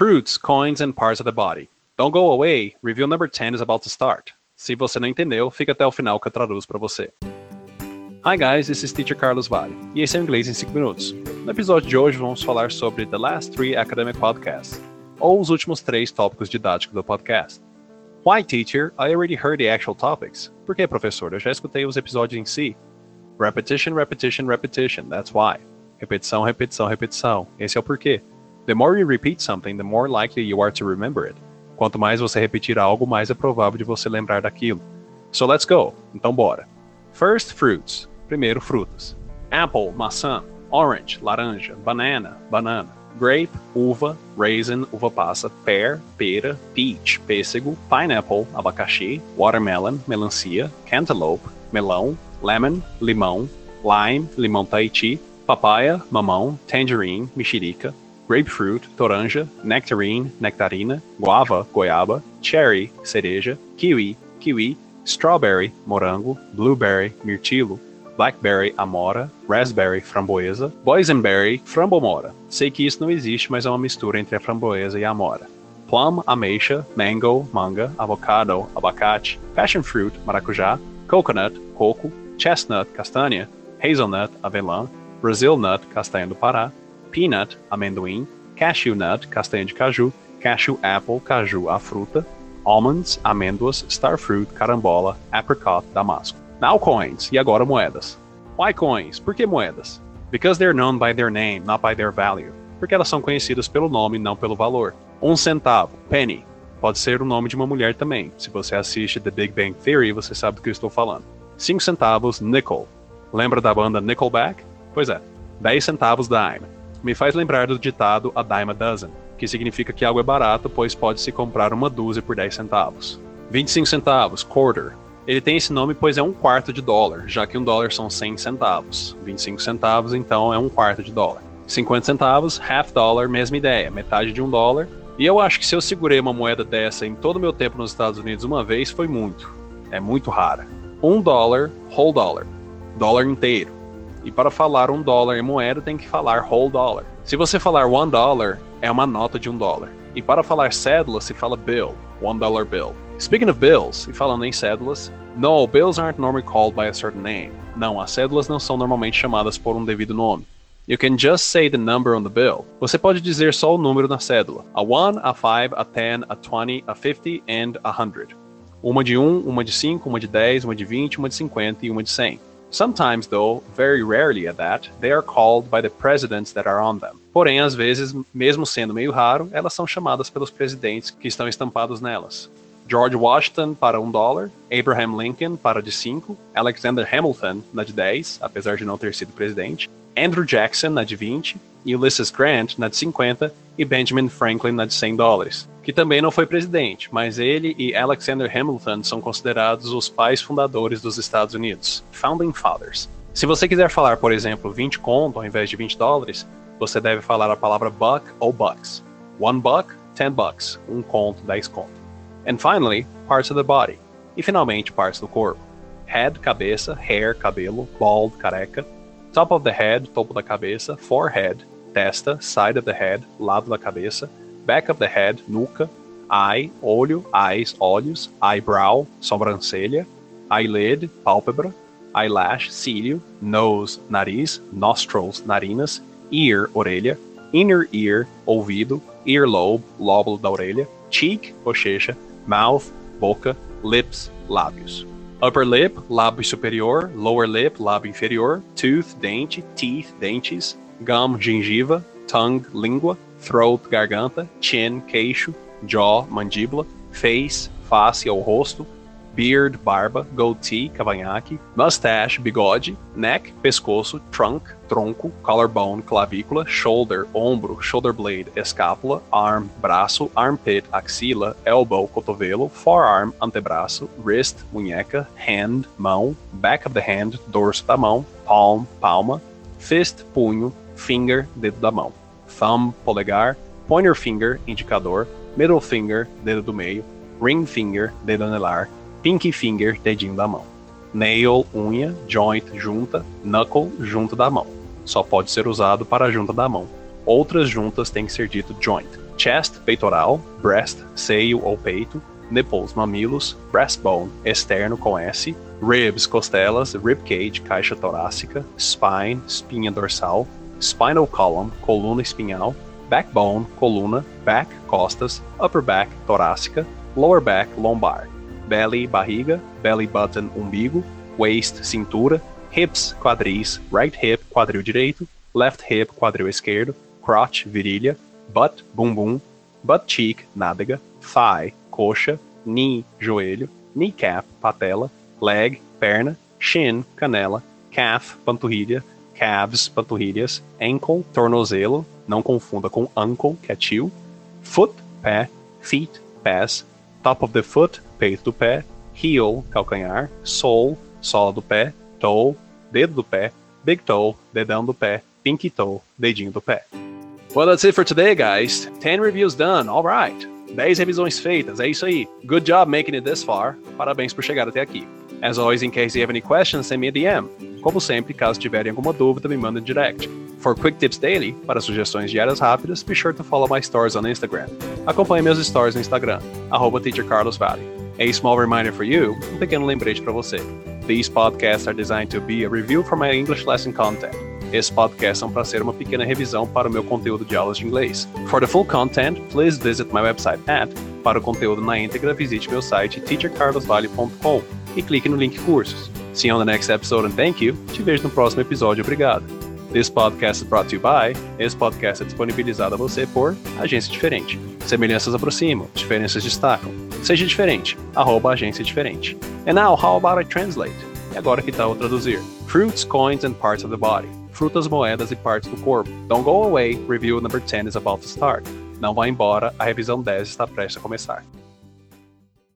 Fruits, coins and parts of the body. Don't go away, review number 10 is about to start. Se você não entendeu, fica até o final que eu traduzo para você. Hi guys, this is Teacher Carlos Vale, e esse é o Inglês em 5 Minutos. No episódio de hoje vamos falar sobre The Last Three Academic Podcasts, ou os últimos três tópicos didáticos do podcast. Why, teacher? I already heard the actual topics. Por que, professor? Eu já escutei os episódios em si. Repetition, repetition, repetition, that's why. Repetição, repetição, repetição. Esse é o porquê. The more you repeat something, the more likely you are to remember it. Quanto mais você repetir algo, mais é provável de você lembrar daquilo. So let's go. Então bora. First fruits. Primeiro frutas. Apple, maçã. Orange, laranja. Banana, banana. Grape, uva. Raisin, uva passa. Pear, pera. Peach, pêssego. Pineapple, abacaxi. Watermelon, melancia. Cantaloupe, melão. Lemon, limão. Lime, limão Tahiti. Papaya, mamão. Tangerine, mexerica grapefruit, toranja, nectarine, nectarina, guava, goiaba, cherry, cereja, kiwi, kiwi, strawberry, morango, blueberry, mirtilo, blackberry, amora, raspberry, framboesa, boysenberry, frambomora. Sei que isso não existe, mas é uma mistura entre a framboesa e a amora. Plum, ameixa, mango, manga, avocado, abacate, passion fruit, maracujá, coconut, coco, chestnut, castanha, hazelnut, avelã, brazil nut, castanha do Pará, peanut, amendoim, cashew nut, castanha de caju, cashew apple, caju, a fruta, almonds, amêndoas, starfruit, carambola, apricot, damasco. Now coins, e agora moedas. Why coins? Por que moedas? Because they're known by their name, not by their value. Porque elas são conhecidas pelo nome, não pelo valor. Um centavo, penny, pode ser o nome de uma mulher também. Se você assiste The Big Bang Theory, você sabe do que eu estou falando. Cinco centavos, nickel. Lembra da banda Nickelback? Pois é. 10 centavos dime me faz lembrar do ditado a dime a dozen, que significa que algo é barato, pois pode-se comprar uma dúzia por 10 centavos. 25 centavos, quarter. Ele tem esse nome pois é um quarto de dólar, já que um dólar são 100 centavos. 25 centavos, então, é um quarto de dólar. 50 centavos, half dollar, mesma ideia, metade de um dólar. E eu acho que se eu segurei uma moeda dessa em todo o meu tempo nos Estados Unidos uma vez, foi muito. É muito rara. Um dólar, whole dollar. Dólar inteiro. E para falar um dólar em moeda, tem que falar whole dollar. Se você falar one dollar, é uma nota de um dólar. E para falar cédula, se fala bill, one dollar bill. Speaking of bills, e falando em cédulas, no, bills aren't normally called by a certain name. Não, as cédulas não são normalmente chamadas por um devido nome. You can just say the number on the bill. Você pode dizer só o número na cédula. A 1, a 5, a 10, a 20, a 50 and a 100. Uma de 1, uma de 5, uma de 10, uma de 20, uma de 50 e uma de 100. Sometimes, though, very rarely at that, they are called by the presidents that are on them. Porém, às vezes, mesmo sendo meio raro, elas são chamadas pelos presidentes que estão estampados nelas. George Washington para um dólar, Abraham Lincoln para de 5, Alexander Hamilton na de 10, apesar de não ter sido presidente, Andrew Jackson na de 20, Ulysses Grant na de 50 e Benjamin Franklin na de 100 dólares que também não foi presidente, mas ele e Alexander Hamilton são considerados os pais fundadores dos Estados Unidos, Founding Fathers. Se você quiser falar, por exemplo, 20 conto ao invés de 20 dólares, você deve falar a palavra buck ou bucks. One buck, 10 bucks. Um conto, 10 conto. And finally, parts of the body. E finalmente, partes do corpo. Head, cabeça, hair, cabelo, bald, careca. Top of the head, topo da cabeça, forehead, testa, side of the head, lado da cabeça, back of the head, nuca, eye, olho, eyes, olhos, eyebrow, sobrancelha, eyelid, pálpebra, eyelash, cílio, nose, nariz, nostrils, narinas, ear, orelha, inner ear, ouvido, earlobe, lóbulo da orelha, cheek, bochecha, mouth, boca, lips, lábios. Upper lip, lábio superior, lower lip, lábio inferior, tooth, dente, teeth, dentes, gum, gengiva, tongue, língua, throat, garganta, chin, queixo, jaw, mandíbula, face, face ou rosto, beard, barba, goatee, cavanhaque, mustache, bigode, neck, pescoço, trunk, tronco, collarbone, clavícula, shoulder, ombro, shoulder blade, escápula, arm, braço, armpit, axila, elbow, cotovelo, forearm, antebraço, wrist, munheca, hand, mão, back of the hand, dorso da mão, palm, palma, fist, punho, finger, dedo da mão. Thumb, polegar, pointer finger, indicador, middle finger, dedo do meio, ring finger, dedo anelar, pinky finger, dedinho da mão. Nail, unha, joint, junta, knuckle, junta da mão. Só pode ser usado para a junta da mão. Outras juntas têm que ser dito joint. chest, peitoral, breast, seio ou peito, nipples, mamilos, breastbone, externo com S, ribs, costelas, ribcage, caixa torácica, spine, espinha dorsal, spinal column, coluna espinhal, backbone, coluna, back, costas, upper back, torácica, lower back, lombar, belly, barriga, belly button, umbigo, waist, cintura, hips, quadris, right hip, quadril direito, left hip, quadril esquerdo, crotch, virilha, butt, bumbum, butt cheek, nádega, thigh, coxa, knee, joelho, kneecap, patela, leg, perna, shin, canela, calf, panturrilha, calves, panturrilhas, ankle, tornozelo, não confunda com ankle, que é tio, foot, pé, feet, pés, top of the foot, peito do pé, heel, calcanhar, sole, sola do pé, toe, dedo do pé, big toe, dedão do pé, pinky toe, dedinho do pé. Well, that's it for today, guys. 10 reviews done, alright. 10 revisões feitas, é isso aí. Good job making it this far. Parabéns por chegar até aqui. As always, in case you have any questions, send me a DM. Como sempre, caso tiverem alguma dúvida, me mandem direct. For quick tips daily, para sugestões diárias rápidas, be sure to follow my stories on Instagram. Acompanhe meus stories no Instagram, arroba. A small reminder for you, um pequeno lembrete para você. These podcasts are designed to be a review for my English lesson content. Esses podcasts são para ser uma pequena revisão para o meu conteúdo de aulas de inglês. For the full content, please visit my website at para o conteúdo na íntegra, visite meu site teachercarlosvalley.com e clique no link cursos. See you on the next episode and thank you. Te vejo no próximo episódio. Obrigado. This podcast is brought to you by. Esse podcast é disponibilizado a você por Agência Diferente. Semelhanças aproximam, diferenças destacam. Seja diferente. Arroba Agência Diferente. And now, how about I translate? E agora que tal eu traduzir? Fruits, coins and parts of the body. Frutas, moedas e partes do corpo. Don't go away. Review number 10 is about to start. Não vá embora, a revisão 10 está prestes a começar.